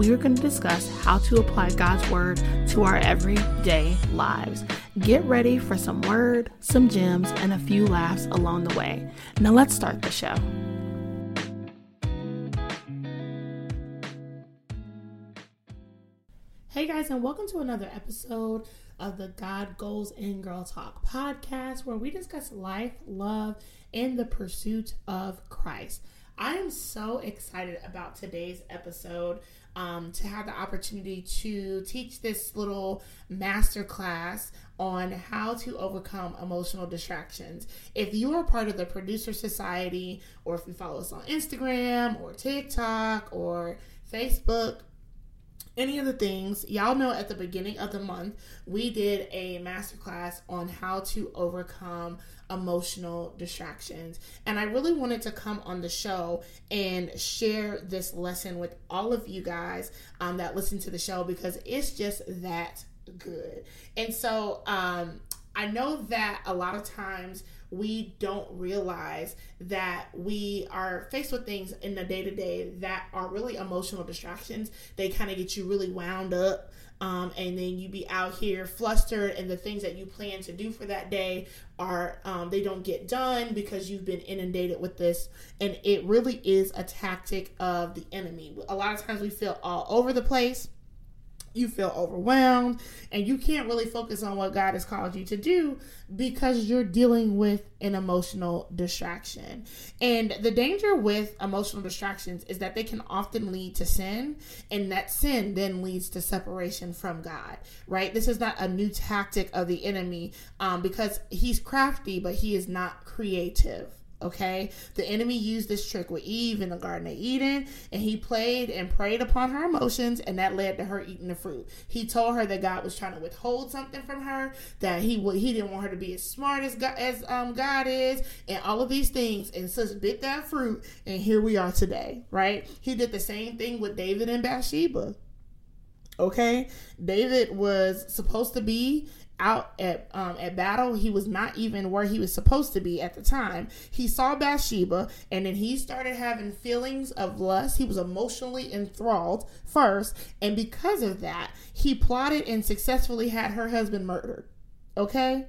we are going to discuss how to apply God's Word to our everyday lives. Get ready for some word, some gems, and a few laughs along the way. Now, let's start the show. Hey guys, and welcome to another episode of the God Goals and Girl Talk podcast, where we discuss life, love, and the pursuit of Christ. I am so excited about today's episode um, to have the opportunity to teach this little master class on how to overcome emotional distractions. If you are part of the Producer Society, or if you follow us on Instagram or TikTok or Facebook, any of the things, y'all know at the beginning of the month, we did a masterclass on how to overcome emotional distractions. And I really wanted to come on the show and share this lesson with all of you guys um, that listen to the show because it's just that good. And so um, I know that a lot of times we don't realize that we are faced with things in the day to day that are really emotional distractions. They kind of get you really wound up um, and then you be out here flustered and the things that you plan to do for that day are um, they don't get done because you've been inundated with this and it really is a tactic of the enemy a lot of times we feel all over the place you feel overwhelmed and you can't really focus on what God has called you to do because you're dealing with an emotional distraction. And the danger with emotional distractions is that they can often lead to sin, and that sin then leads to separation from God, right? This is not a new tactic of the enemy um, because he's crafty, but he is not creative Okay, the enemy used this trick with Eve in the Garden of Eden, and he played and preyed upon her emotions, and that led to her eating the fruit. He told her that God was trying to withhold something from her, that he would he didn't want her to be as smart as God, as um, God is, and all of these things. And sis bit that fruit, and here we are today. Right? He did the same thing with David and Bathsheba. Okay, David was supposed to be out at um, at battle. He was not even where he was supposed to be at the time. He saw Bathsheba, and then he started having feelings of lust. He was emotionally enthralled first, and because of that, he plotted and successfully had her husband murdered. Okay,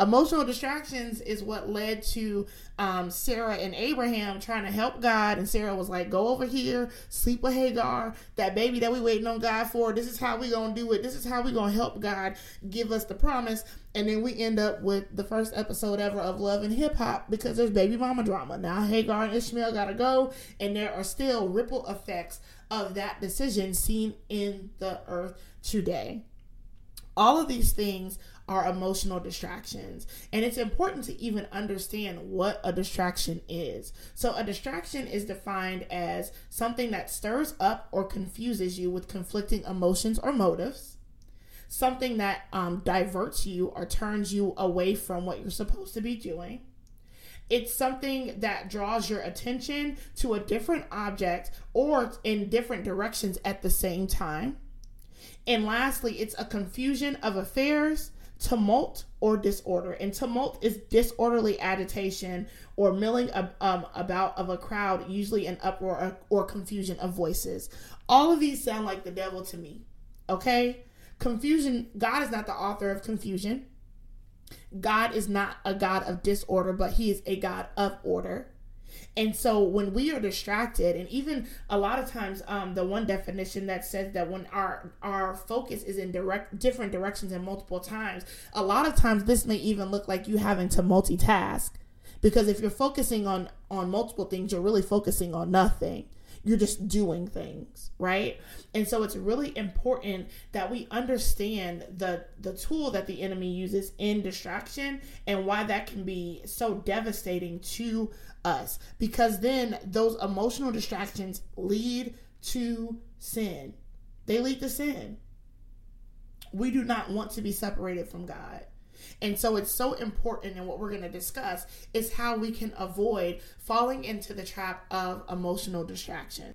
Emotional distractions is what led to um, Sarah and Abraham trying to help God. And Sarah was like, go over here, sleep with Hagar, that baby that we waiting on God for. This is how we going to do it. This is how we going to help God give us the promise. And then we end up with the first episode ever of Love and Hip Hop because there's baby mama drama. Now Hagar and Ishmael got to go. And there are still ripple effects of that decision seen in the earth today. All of these things are emotional distractions. And it's important to even understand what a distraction is. So, a distraction is defined as something that stirs up or confuses you with conflicting emotions or motives, something that um, diverts you or turns you away from what you're supposed to be doing. It's something that draws your attention to a different object or in different directions at the same time. And lastly, it's a confusion of affairs, tumult, or disorder. And tumult is disorderly agitation or milling um, about of a crowd, usually an uproar or, or confusion of voices. All of these sound like the devil to me. Okay? Confusion, God is not the author of confusion. God is not a God of disorder, but He is a God of order. And so when we are distracted, and even a lot of times, um, the one definition that says that when our our focus is in direct different directions and multiple times, a lot of times this may even look like you having to multitask, because if you're focusing on on multiple things, you're really focusing on nothing you're just doing things right? And so it's really important that we understand the the tool that the enemy uses in distraction and why that can be so devastating to us. Because then those emotional distractions lead to sin. They lead to sin. We do not want to be separated from god and so it's so important, and what we're going to discuss is how we can avoid falling into the trap of emotional distraction.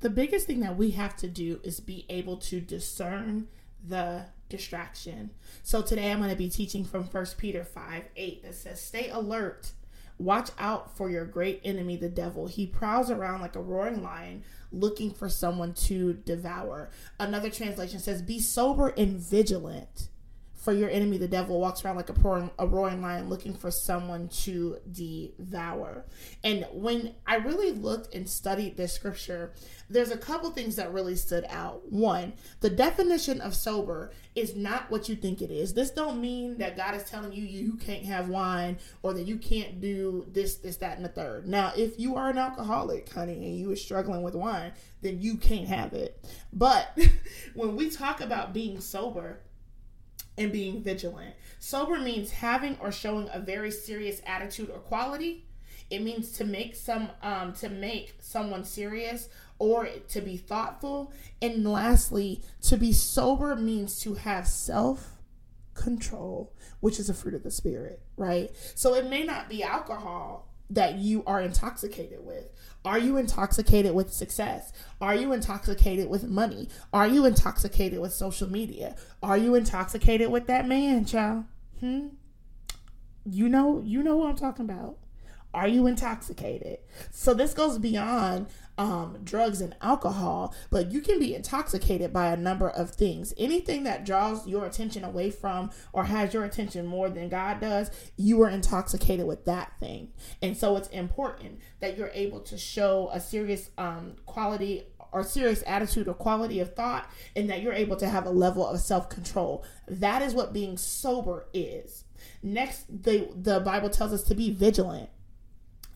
the biggest thing that we have to do is be able to discern the distraction. So today I'm going to be teaching from 1 Peter 5 8 that says, Stay alert. Watch out for your great enemy, the devil. He prowls around like a roaring lion looking for someone to devour. Another translation says, Be sober and vigilant for your enemy, the devil, walks around like a, roaring, a roaring lion looking for someone to devour. And when I really looked and studied this scripture, there's a couple things that really stood out. One, the definition of sober is not what you think it is. This don't mean that God is telling you you can't have wine or that you can't do this, this, that, and the third. Now, if you are an alcoholic, honey, and you are struggling with wine, then you can't have it. But when we talk about being sober, and being vigilant. Sober means having or showing a very serious attitude or quality. It means to make some um, to make someone serious or to be thoughtful. And lastly, to be sober means to have self control, which is a fruit of the spirit, right? So it may not be alcohol that you are intoxicated with. Are you intoxicated with success? Are you intoxicated with money? Are you intoxicated with social media? Are you intoxicated with that man, child? Hmm? You know, you know what I'm talking about. Are you intoxicated? So this goes beyond um, drugs and alcohol, but you can be intoxicated by a number of things. Anything that draws your attention away from or has your attention more than God does, you are intoxicated with that thing. And so it's important that you're able to show a serious um, quality or serious attitude or quality of thought, and that you're able to have a level of self control. That is what being sober is. Next, the, the Bible tells us to be vigilant.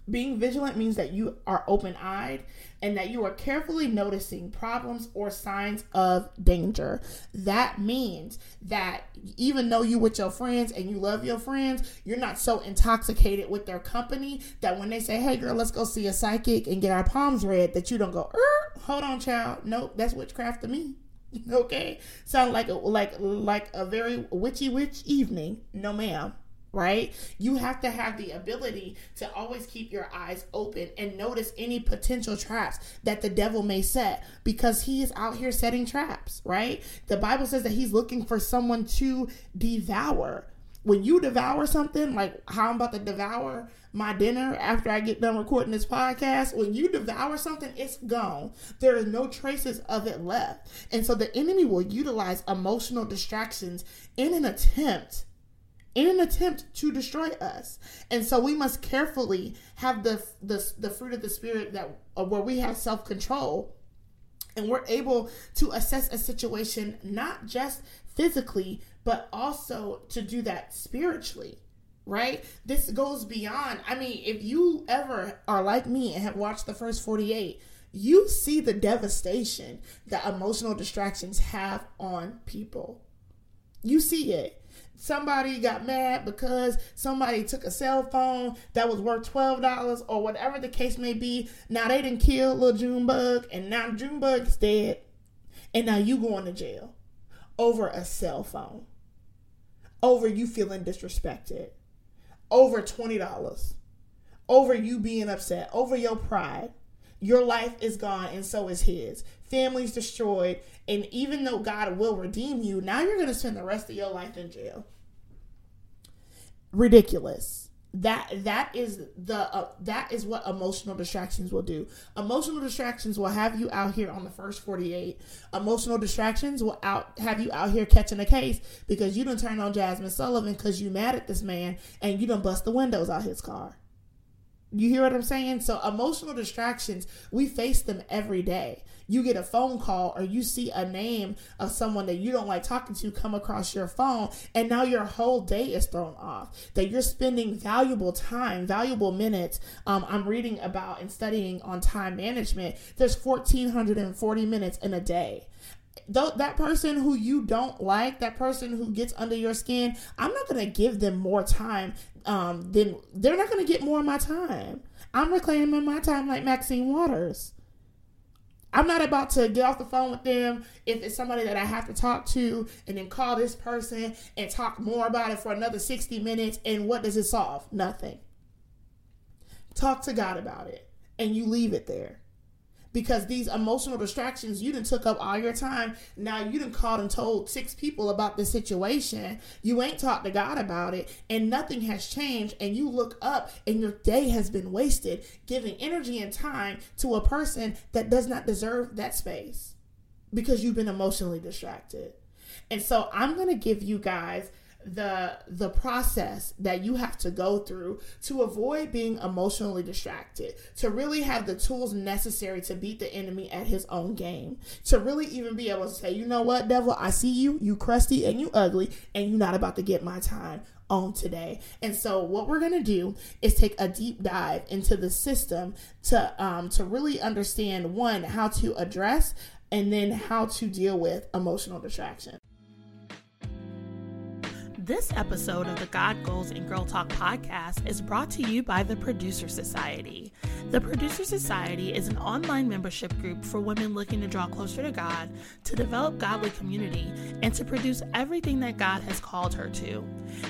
Being vigilant means that you are open eyed and that you are carefully noticing problems or signs of danger. That means that even though you with your friends and you love your friends, you're not so intoxicated with their company that when they say, "Hey girl, let's go see a psychic and get our palms read," that you don't go, er, "Hold on, child. Nope, that's witchcraft to me." okay, sound like a like like a very witchy witch evening. No, ma'am right? You have to have the ability to always keep your eyes open and notice any potential traps that the devil may set because he is out here setting traps, right? The Bible says that he's looking for someone to devour. When you devour something, like how I'm about to devour my dinner after I get done recording this podcast, when you devour something, it's gone. There are no traces of it left. And so the enemy will utilize emotional distractions in an attempt in an attempt to destroy us. And so we must carefully have the the, the fruit of the spirit that uh, where we have self-control And we're able to assess a situation not just physically, but also to do that spiritually right? This goes beyond. I mean, if you ever are like me and have watched the first 48, you see the devastation that emotional distractions have on people. You see it. Somebody got mad because somebody took a cell phone that was worth twelve dollars or whatever the case may be. Now they didn't kill little Junebug, and now Junebug's dead, and now you going to jail over a cell phone, over you feeling disrespected, over twenty dollars, over you being upset, over your pride your life is gone and so is his. Family's destroyed. And even though God will redeem you, now you're going to spend the rest of your life in jail. Ridiculous. That that is the uh, that is what emotional distractions will do. Emotional distractions will have you out here on the first 48. Emotional distractions will out have you out here catching a case because you don't turn on Jazmine Sullivan because you mad at this man and you don't bust the windows out his car. You hear what I'm saying? So emotional distractions, we face them every day. You get a phone call or you see a name of someone that you don't like talking to come across your phone, and now your whole day is thrown off. That you're spending valuable time, valuable minutes. Um, I'm reading about and studying on time management. There's 1,440 minutes in a day that person who you don't like, that person who gets under your skin, I'm not gonna give them more time um, they're not going to get more of my time. I'm reclaiming my time like Maxine Waters. I'm not about to get off the phone with them if it's somebody that I have to talk to and then call this person and talk more about it for another 60 minutes. And what does it solve? Nothing. Talk to God about it and you leave it there because these emotional distractions you didn't took up all your time. Now you didn't called and told six people about the situation. You ain't talked to god about it and nothing has changed and you look up and your day has been wasted giving energy and time to a person that does not deserve that space because you've been emotionally distracted. And so i'm going to give you guys the the process that you have to go through to avoid being emotionally distracted to really have the tools necessary to beat the enemy at his own game to really even be able to say you know what devil i see you you crusty and you ugly and you're not about to get my time on today. And so what we're going to do is take a deep dive into the system to um to really understand one how to address and then how to deal with emotional distraction. This episode of the God Goals and Girl Talk podcast is brought to you by the Producer Society. The Producer Society is an online membership group for women looking to draw closer to God, to develop godly community, and to produce everything that God has called her to.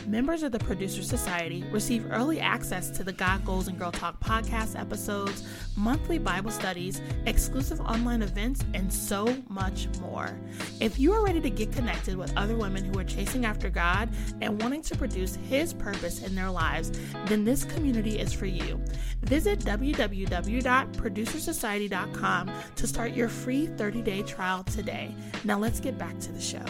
Members of the Producer Society receive early access to the God Goals and Girl Talk podcast episodes, monthly Bible studies, exclusive online events, and so much more. If you are ready to get connected with other women who are chasing after God, and wanting to produce His purpose in their lives, then this community is for you. Visit www.producersociety.com to start your free 30 day trial today. Now let's get back to the show.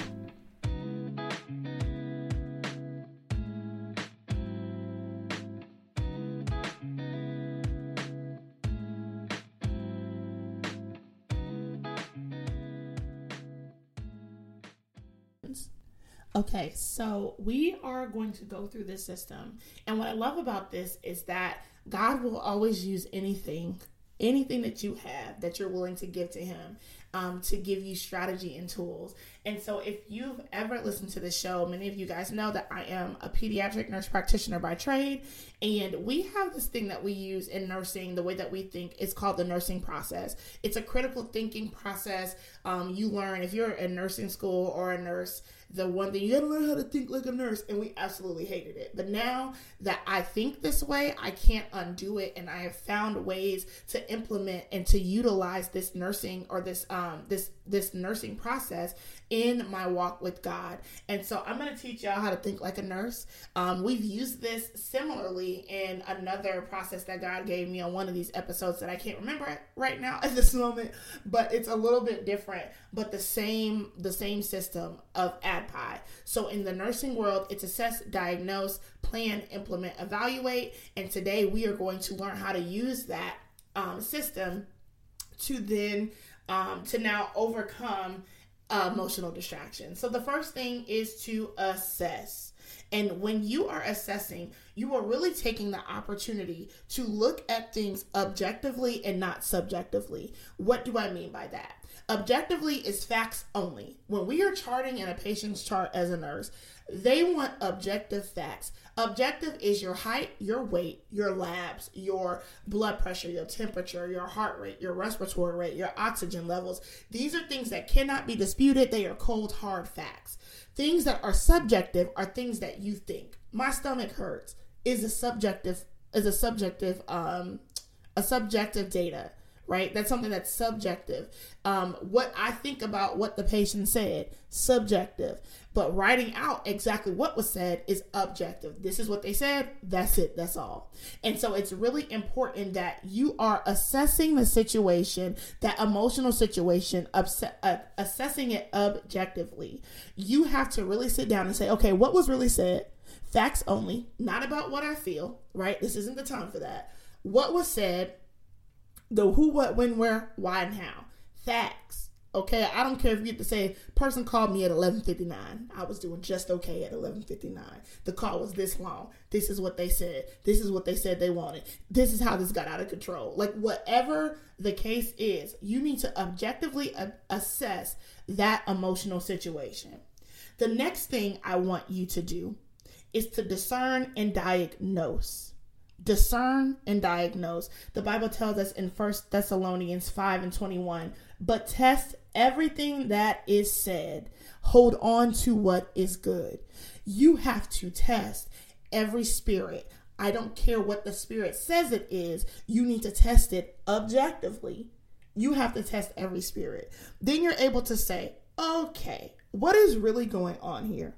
Okay, so we are going to go through this system. And what I love about this is that God will always use anything, anything that you have that you're willing to give to Him um, to give you strategy and tools. And so, if you've ever listened to the show, many of you guys know that I am a pediatric nurse practitioner by trade. And we have this thing that we use in nursing, the way that we think is called the nursing process. It's a critical thinking process. Um, you learn if you're in nursing school or a nurse the one thing you gotta learn how to think like a nurse, and we absolutely hated it. But now that I think this way, I can't undo it, and I have found ways to implement and to utilize this nursing or this um this this nursing process in my walk with God. And so I'm going to teach y'all how to think like a nurse. Um, we've used this similarly in another process that God gave me on one of these episodes that I can't remember right now at this moment, but it's a little bit different, but the same the same system of ADPI. So in the nursing world, it's assess, diagnose, plan, implement, evaluate, and today we are going to learn how to use that um, system to then um, to now overcome uh, emotional distraction. So the first thing is to assess. And when you are assessing, you are really taking the opportunity to look at things objectively and not subjectively. What do I mean by that? Objectively is facts only. When we are charting in a patient's chart as a nurse, they want objective facts. Objective is your height, your weight, your labs, your blood pressure, your temperature, your heart rate, your respiratory rate, your oxygen levels. These are things that cannot be disputed. They are cold, hard facts. Things that are subjective are things that you think. My stomach hurts is a subjective is a subjective um a subjective data right? That's something that's subjective. Um, what I think about what the patient said, subjective. But writing out exactly what was said is objective. This is what they said. That's it. That's all. And so it's really important that you are assessing the situation, that emotional situation, uh, assessing it objectively. You have to really sit down and say, okay, what was really said? Facts only, not about what I feel, right? This isn't the time for that. What was said, the who, what, when, where, why, and how. Facts. Okay, I don't care if you get to say person called me at 11:59. I was doing just okay at 11:59. The call was this long. This is what they said. This is what they said they wanted. This is how this got out of control. Like whatever the case is, you need to objectively assess that emotional situation. The next thing I want you to do is to discern and diagnose discern and diagnose. The Bible tells us in First Thessalonians 5 and 21, but test everything that is said. Hold on to what is good. You have to test every spirit. I don't care what the spirit says it is, you need to test it objectively. You have to test every spirit. Then you're able to say, okay, what is really going on here?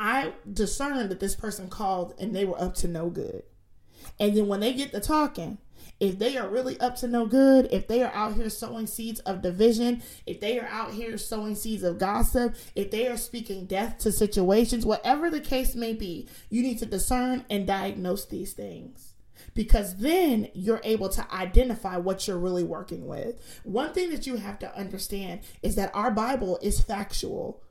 I discerned that this person called and they were up to no good. And then when they get to talking, if they are really up to no good, if they are out here sowing seeds of division, if they are out here sowing seeds of gossip, if they are speaking death to situations, whatever the case may be, you need to discern and diagnose these things. Because then you're able to identify what you're really working with. One thing that you have to understand is that our Bible is factual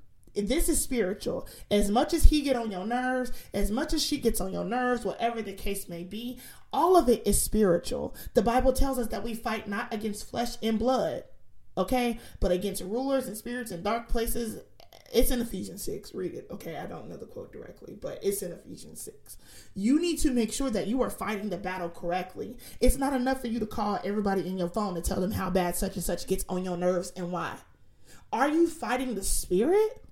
this is spiritual. As much as he get on your nerves as much as she gets on your nerves whatever the case may be all of it is spiritual. The bible tells us that we fight not against flesh and blood okay but against rulers and spirits in dark places. It's in ephesians 6 read it. Okay i don't know the quote directly but it's in ephesians 6 you need to make sure that you are fighting the battle correctly. It's not enough for you to call everybody in your phone and tell them how bad such and such gets on your nerves and why. Are you fighting the spirit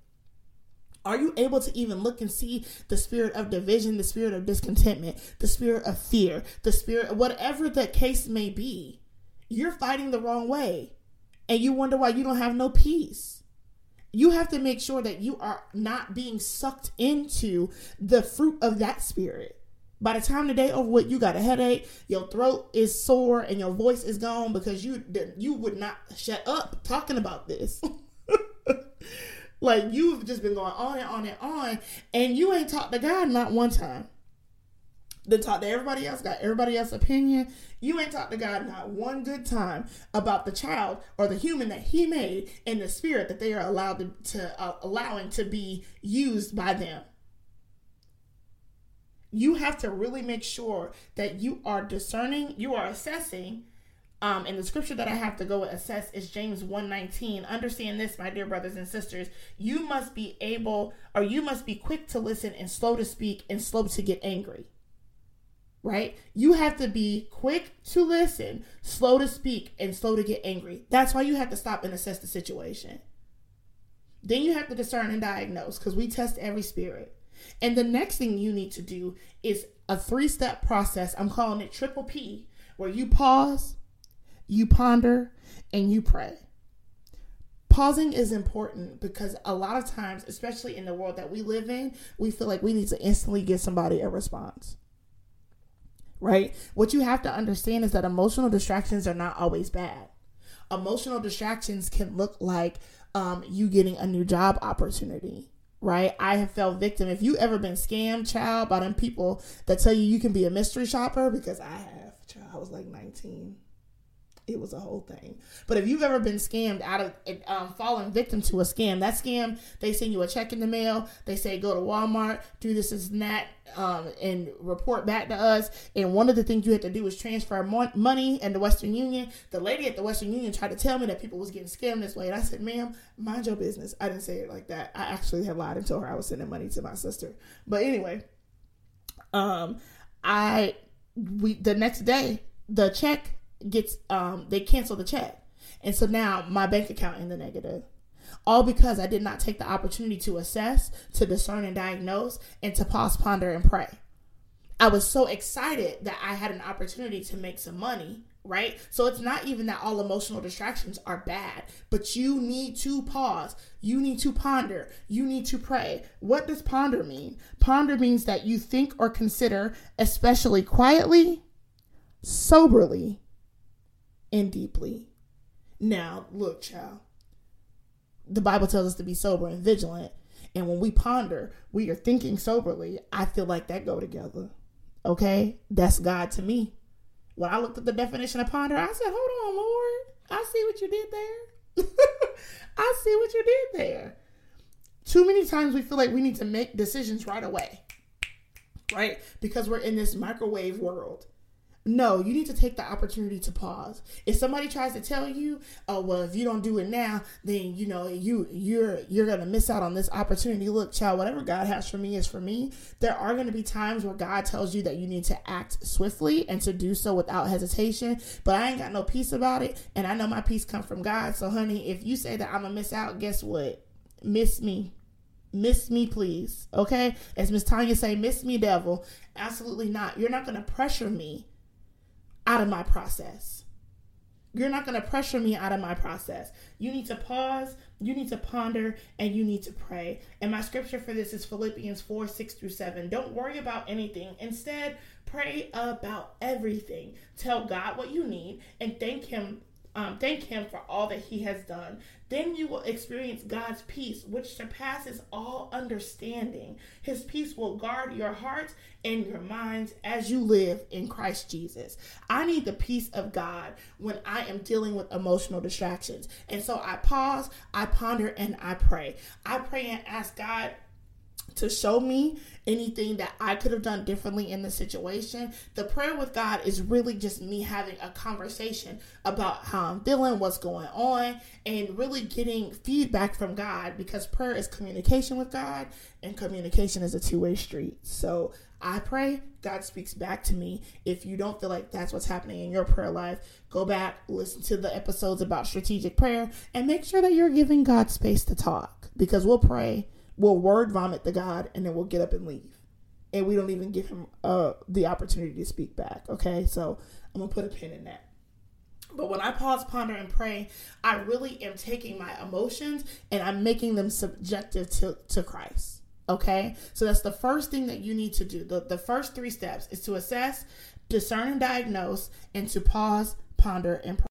are you able to even look and see the spirit of division, the spirit of discontentment, the spirit of fear, the spirit, whatever the case may be? You're fighting the wrong way and you wonder why you don't have no peace. You have to make sure that you are not being sucked into the fruit of that spirit. By the time the day over with, you got a headache, your throat is sore, and your voice is gone because you you would not shut up talking about this. Like you've just been going on and on and on, and you ain't talked to God not one time. Then talk to everybody else, got everybody else's opinion. You ain't talked to God not one good time about the child or the human that He made and the spirit that they are allowed to, to uh, allowing to be used by them. You have to really make sure that you are discerning, you are assessing um, and the scripture that I have to go assess is James 1:19. Understand this, my dear brothers and sisters. You must be able or you must be quick to listen and slow to speak and slow to get angry. Right? You have to be quick to listen, slow to speak, and slow to get angry. That's why you have to stop and assess the situation. Then you have to discern and diagnose because we test every spirit. And the next thing you need to do is a three step process. I'm calling it triple P, where you pause, you ponder, and you pray. Pausing is important because a lot of times, especially in the world that we live in, we feel like we need to instantly give somebody a response. Right? What you have to understand is that emotional distractions are not always bad. Emotional distractions can look like um, you getting a new job opportunity right? I have felt victim. If you ever been scammed, child, by them people that tell you you can be a mystery shopper, because I have, child, I was like 19. It was a whole thing. But if you've ever been scammed out of um, falling victim to a scam, that scam they send you a check in the mail. They say go to Walmart, do this and that, um, and report back to us. And one of the things you had to do was transfer money in the Western Union. The lady at the Western Union tried to tell me that people was getting scammed this way, and I said, "Ma'am, mind your business." I didn't say it like that. I actually had lied and told her I was sending money to my sister. But anyway, um, I we the next day the check gets um they cancel the check. And so now my bank account in the negative. All because I did not take the opportunity to assess, to discern and diagnose, and to pause, ponder, and pray. I was so excited that I had an opportunity to make some money, right? So it's not even that all emotional distractions are bad, but you need to pause. You need to ponder. You need to pray. What does ponder mean? Ponder means that you think or consider, especially quietly, soberly, and deeply. Now, look, child. The Bible tells us to be sober and vigilant. And when we ponder, we are thinking soberly. I feel like that go together. Okay? That's God to me. When I looked at the definition of ponder, I said, Hold on, Lord. I see what you did there. I see what you did there. Too many times we feel like we need to make decisions right away, right? Because we're in this microwave world. No, you need to take the opportunity to pause. If somebody tries to tell you, "Oh, well, if you don't do it now, then you know you you're you're gonna miss out on this opportunity." Look, child, whatever God has for me is for me. There are to be times where God tells you that you need to act swiftly and to do so without hesitation. But I ain't got no peace about it, and I know my peace come from God. So, honey, if you say that I'm gonna miss out, guess what? Miss me miss me please okay as miss tanya say miss me devil absolutely not you're not going to pressure me out of my process. You're not going to pressure me out of my process. You need to pause, you need to ponder, and you need to pray. And my scripture for this is Philippians 4 6 through 7. Don't worry about anything. Instead, pray about everything. Tell God what you need and thank Him um, thank Him for all that He has done. Then you will experience God's peace, which surpasses all understanding. His peace will guard your hearts and your minds as you live in Christ Jesus. I need the peace of God when I am dealing with emotional distractions. And so I pause, I ponder, and I pray. I pray and ask God to show me anything that I could have done differently in the situation. The prayer with God is really just me having a conversation about how I'm feeling, what's going on, and really getting feedback from God because prayer is communication with God and communication is a two way street. So I pray, God speaks back to me. If you don't feel like that's what's happening in your prayer life, go back, listen to the episodes about strategic prayer, and make sure that you're giving God space to talk because we'll pray will word vomit the God and then we'll get up and leave. And we don't even give him uh, the opportunity to speak back. Okay, so I'm gonna put a pin in that. But when I pause, ponder, and pray, I really am taking my emotions and I'm making them subjective to, to Christ. Okay, so that's the first thing that you need to do. The, the first three steps is to assess, discern, and diagnose, and to pause, ponder, and pray.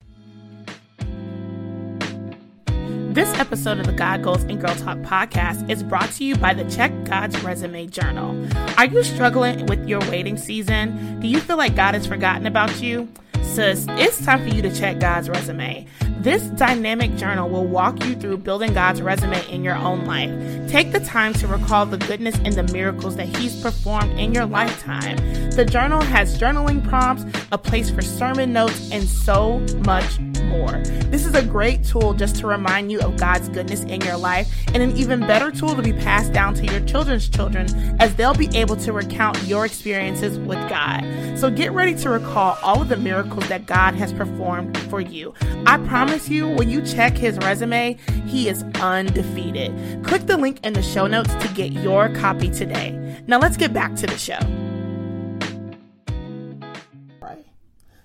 This episode of the God Goals and Girl Talk podcast is brought to you by the Check God's Resume Journal. Are you struggling with your waiting season? Do you feel like God has forgotten about you? Sis, it's time for you to check God's resume. This dynamic journal will walk you through building God's resume in your own life. Take the time to recall the goodness and the miracles that He's performed in your lifetime. The journal has journaling prompts, a place for sermon notes, and so much more. This is a great tool just to remind you of God's goodness in your life, and an even better tool to be passed down to your children's children as they'll be able to recount your experiences with God. So get ready to recall all of the miracles that God has performed for you. I promise you, when you check his resume, he is undefeated. Click the link in the show notes to get your copy today. Now let's get back to the show.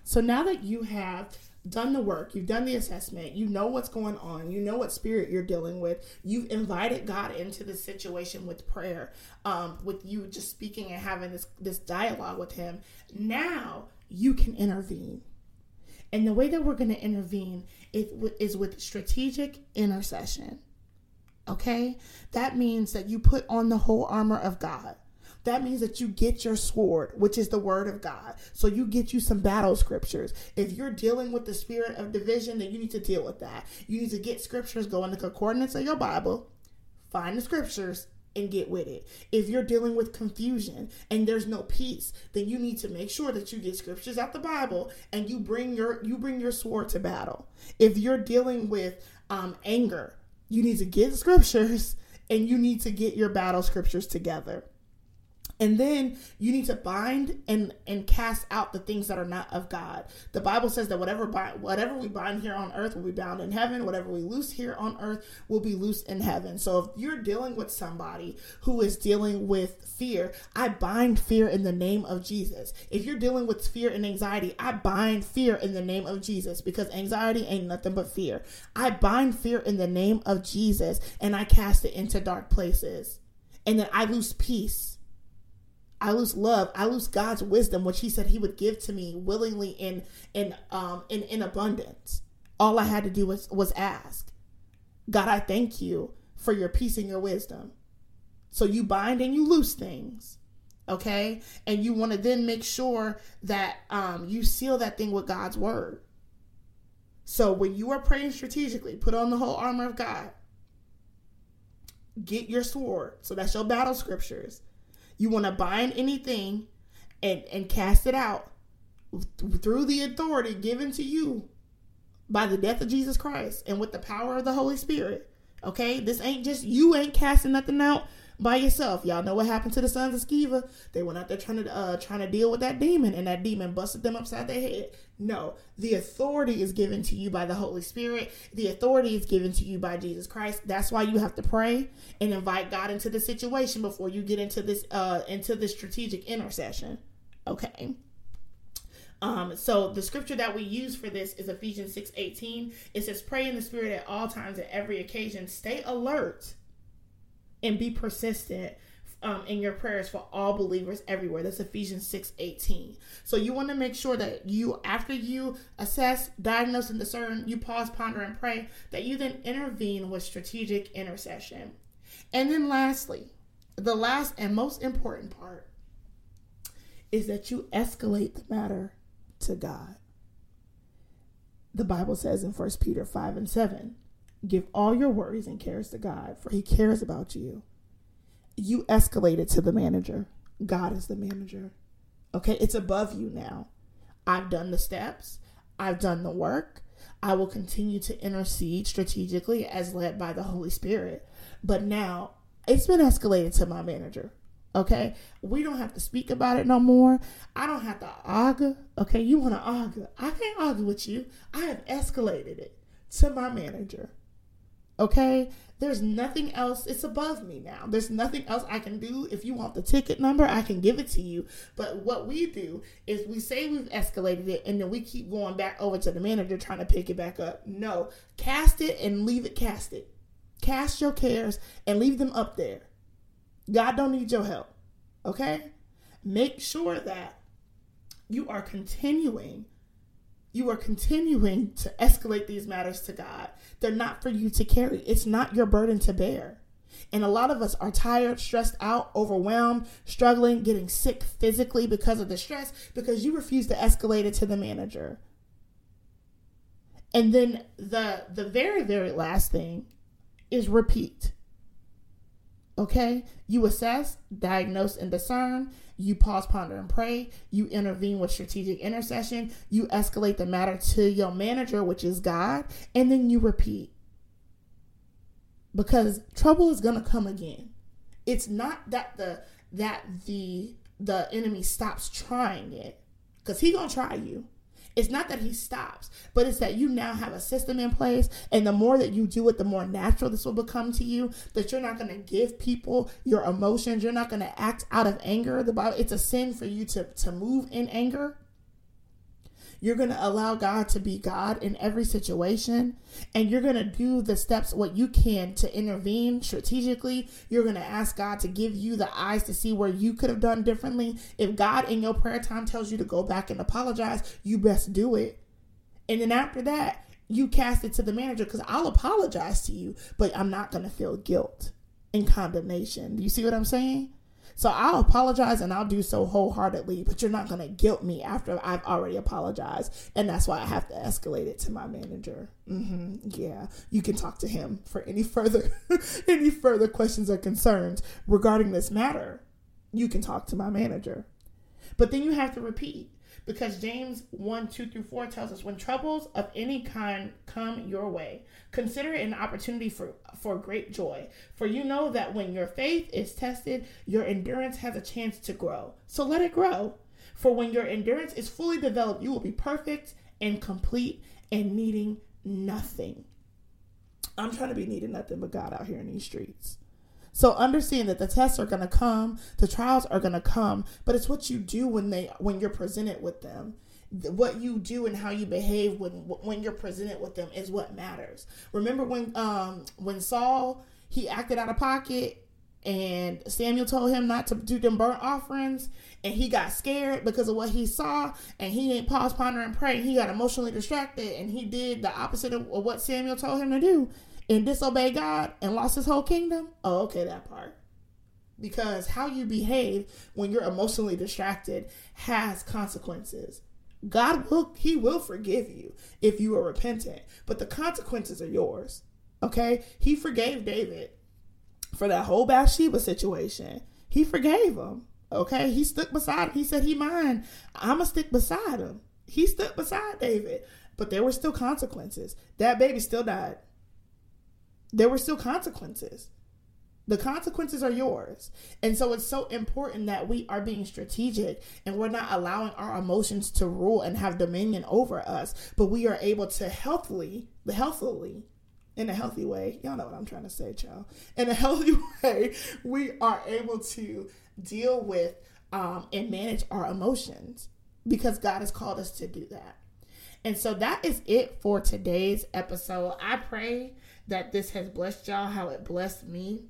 So now that you have done the work, you've done the assessment, you know what's going on, you know what spirit you're dealing with, you've invited God into the situation with prayer, um, with you just speaking and having this this dialogue with Him. Now you can intervene. And the way that we're going to intervene is with strategic intercession. Okay? That means that you put on the whole armor of God That means that you get your sword, which is the word of God. So you get you some battle scriptures. If you're dealing with the spirit of division, then you need to deal with that. You need to get scriptures, go in the concordance of your Bible, find the scriptures, and get with it. If you're dealing with confusion and there's no peace, then you need to make sure that you get scriptures out the Bible and you bring your you bring your sword to battle. If you're dealing with um, anger, you need to get scriptures and you need to get your battle scriptures together and then you need to bind and and cast out the things that are not of God. The Bible says that whatever bind, whatever we bind here on earth will be bound in heaven. Whatever we loose here on earth will be loose in heaven. So if you're dealing with somebody who is dealing with fear, I bind fear in the name of Jesus. If you're dealing with fear and anxiety, I bind fear in the name of Jesus because anxiety ain't nothing but fear. I bind fear in the name of Jesus and I cast it into dark places. And then I lose peace I lose love. I lose God's wisdom, which He said He would give to me willingly in in um in, in abundance. All I had to do was was ask. God, I thank you for your peace and your wisdom. So you bind and you loose things. Okay? And you want to then make sure that um you seal that thing with God's word. So when you are praying strategically, put on the whole armor of God. Get your sword. So that's your battle scriptures you want to bind anything and, and cast it out through the authority given to you by the death of Jesus Christ and with the power of the Holy Spirit. Okay, this ain't just you ain't casting nothing out by yourself. Y'all know what happened to the sons of Sceva? They went out there trying to uh, trying to deal with that demon, and that demon busted them upside their head. No, the authority is given to you by the Holy Spirit. The authority is given to you by Jesus Christ. That's why you have to pray and invite God into the situation before you get into this uh into this strategic intercession. Okay. Um, so the scripture that we use for this is Ephesians 6 18. It says, Pray in the spirit at all times, at every occasion. Stay alert and be persistent um, in your prayers for all believers everywhere. That's Ephesians 6 18. So you want to make sure that you, after you assess, diagnose, and discern, you pause, ponder, and pray, that you then intervene with strategic intercession. And then lastly, the last and most important part is that you escalate the matter to God. The Bible says in 1 Peter 5 and 7 Give all your worries and cares to God, for He cares about you. You escalated to the manager. God is the manager. Okay, it's above you now. I've done the steps, I've done the work. I will continue to intercede strategically as led by the Holy Spirit. But now it's been escalated to my manager. Okay, we don't have to speak about it no more. I don't have to argue. Okay, you want to argue? I can't argue with you. I have escalated it to my manager. Okay? There's nothing else. It's above me now. There's nothing else I can do. If you want the ticket number, I can give it to you. But what we do is we say we've escalated it and then we keep going back over to the manager trying to pick it back up. No, cast it and leave it casted. Cast your cares and leave them up there. God don't need your help. Okay? Make sure that you are continuing you are continuing to escalate these matters to God. They're not for you to carry, it's not your burden to bear. And a lot of us are tired, stressed out, overwhelmed, struggling, getting sick physically because of the stress because you refuse to escalate it to the manager. And then the the very very last thing is repeat. Okay? You assess, diagnose and discern, you pause, ponder, and pray. You intervene with strategic intercession. You escalate the matter to your manager, which is God, and then you repeat. Because trouble is gonna come again. It's not that the that the the enemy stops trying it, because he gonna try you. It's not that he stops, but it's that you now have a system in place. And the more that you do it, the more natural this will become to you. That you're not going to give people your emotions. You're not going to act out of anger. The Bible, it's a sin for you to, to move in anger. You're going to allow God to be God in every situation. And you're going to do the steps, what you can to intervene strategically. You're going to ask God to give you the eyes to see where you could have done differently. If God in your prayer time tells you to go back and apologize, you best do it. And then after that, you cast it to the manager because I'll apologize to you, but I'm not going to feel guilt and condemnation. Do you see what I'm saying? So I'll apologize and I'll do so wholeheartedly, but you're not going to guilt me after I've already apologized. And that's why I have to escalate it to my manager. Mm-hmm. Yeah, you can talk to him for any further any further questions or concerns regarding this matter. You can talk to my manager. But then you have to repeat because James 1 2 through 4 tells us when troubles of any kind come your way, consider it an opportunity for, for great joy. For you know that when your faith is tested, your endurance has a chance to grow. So let it grow. For when your endurance is fully developed, you will be perfect and complete and needing nothing. I'm trying to be needing nothing but God out here in these streets. So understand that the tests are going to come, the trials are going to come, but it's what you do when they when you're presented with them. What you do and how you behave when when you're presented with them is what matters. Remember when um when Saul he acted out of pocket and Samuel told him not to do them burnt offerings and he got scared because of what he saw and he didn't pause, ponder, and pray. He got emotionally distracted and he did the opposite of what Samuel told him to do and disobey God and lost his whole kingdom? Oh, okay, that part. Because how you behave when you're emotionally distracted has consequences. God will he will forgive you if you are repentant, but the consequences are yours. Okay? He forgave David for that whole Bathsheba situation. He forgave him. Okay? He stuck beside him. He said he mine. I'ma stick beside him. He stuck beside David. But there were still consequences. That baby still died there were still consequences. The consequences are yours. And so it's so important that we are being strategic and we're not allowing our emotions to rule and have dominion over us, but we are able to healthily, healthily, in a healthy way, y'all know what I'm trying to say, child. In a healthy way, we are able to deal with um, and manage our emotions because God has called us to do that. And so that is it for today's episode. I pray that this has blessed y'all how it blessed me.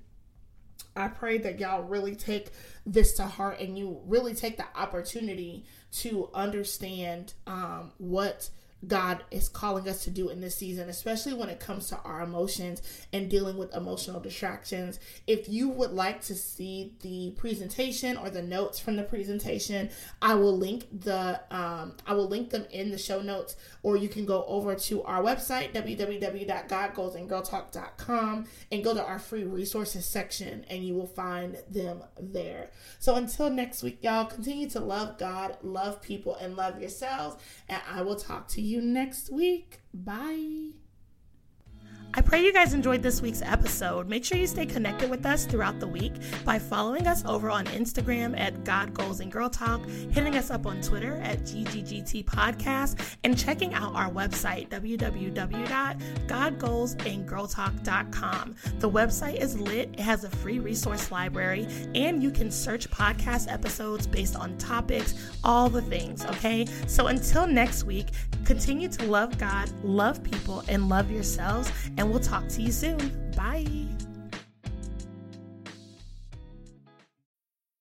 I pray that y'all really take this to heart and you really take the opportunity to understand um, what God is calling us to do in this season, especially when it comes to our emotions and dealing with emotional distractions. If you would like to see the presentation or the notes from the presentation, I will link the um, I will link them in the show notes, or you can go over to our website www.godgoalsandgirltalk.com and go to our free resources section, and you will find them there. So until next week, y'all continue to love God, love people, and love yourselves, and I will talk to you you next week. Bye. I pray you guys enjoyed this week's episode. Make sure you stay connected with us throughout the week by following us over on Instagram at God Goals and Girl Talk, hitting us up on Twitter at GGGT Podcast, and checking out our website, www.godgoalsandgirltalk.com. The website is lit, it has a free resource library, and you can search podcast episodes based on topics, all the things, okay? So until next week, continue to love God, love people, and love yourselves. And and we'll talk to you soon. Bye.